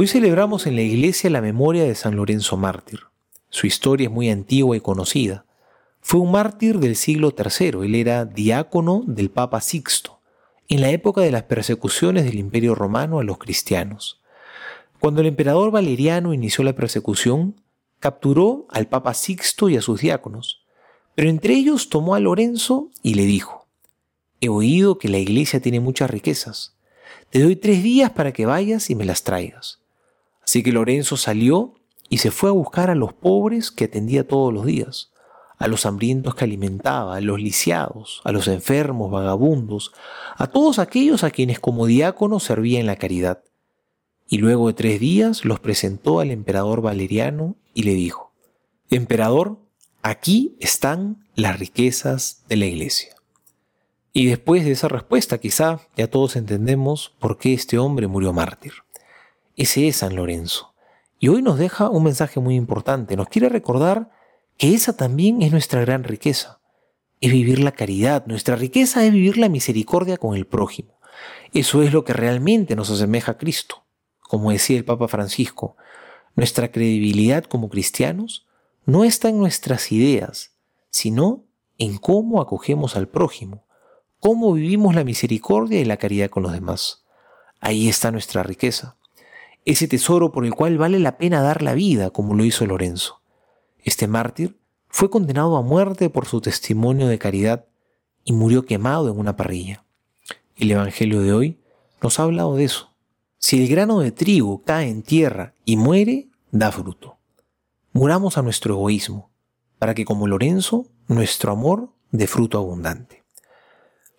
Hoy celebramos en la iglesia la memoria de San Lorenzo Mártir. Su historia es muy antigua y conocida. Fue un mártir del siglo III, él era diácono del Papa Sixto, en la época de las persecuciones del Imperio Romano a los cristianos. Cuando el emperador Valeriano inició la persecución, capturó al Papa Sixto y a sus diáconos, pero entre ellos tomó a Lorenzo y le dijo, He oído que la iglesia tiene muchas riquezas. Te doy tres días para que vayas y me las traigas. Así que Lorenzo salió y se fue a buscar a los pobres que atendía todos los días, a los hambrientos que alimentaba, a los lisiados, a los enfermos, vagabundos, a todos aquellos a quienes como diácono servía en la caridad. Y luego de tres días los presentó al emperador Valeriano y le dijo, Emperador, aquí están las riquezas de la iglesia. Y después de esa respuesta quizá ya todos entendemos por qué este hombre murió mártir. Ese es San Lorenzo. Y hoy nos deja un mensaje muy importante. Nos quiere recordar que esa también es nuestra gran riqueza. Es vivir la caridad. Nuestra riqueza es vivir la misericordia con el prójimo. Eso es lo que realmente nos asemeja a Cristo. Como decía el Papa Francisco, nuestra credibilidad como cristianos no está en nuestras ideas, sino en cómo acogemos al prójimo, cómo vivimos la misericordia y la caridad con los demás. Ahí está nuestra riqueza, ese tesoro por el cual vale la pena dar la vida, como lo hizo Lorenzo. Este mártir fue condenado a muerte por su testimonio de caridad y murió quemado en una parrilla. El Evangelio de hoy nos ha hablado de eso. Si el grano de trigo cae en tierra y muere, da fruto. Muramos a nuestro egoísmo, para que como Lorenzo, nuestro amor dé fruto abundante.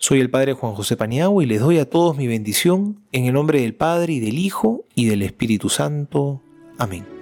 Soy el Padre Juan José Paniagua y les doy a todos mi bendición en el nombre del Padre y del Hijo y del Espíritu Santo. Amén.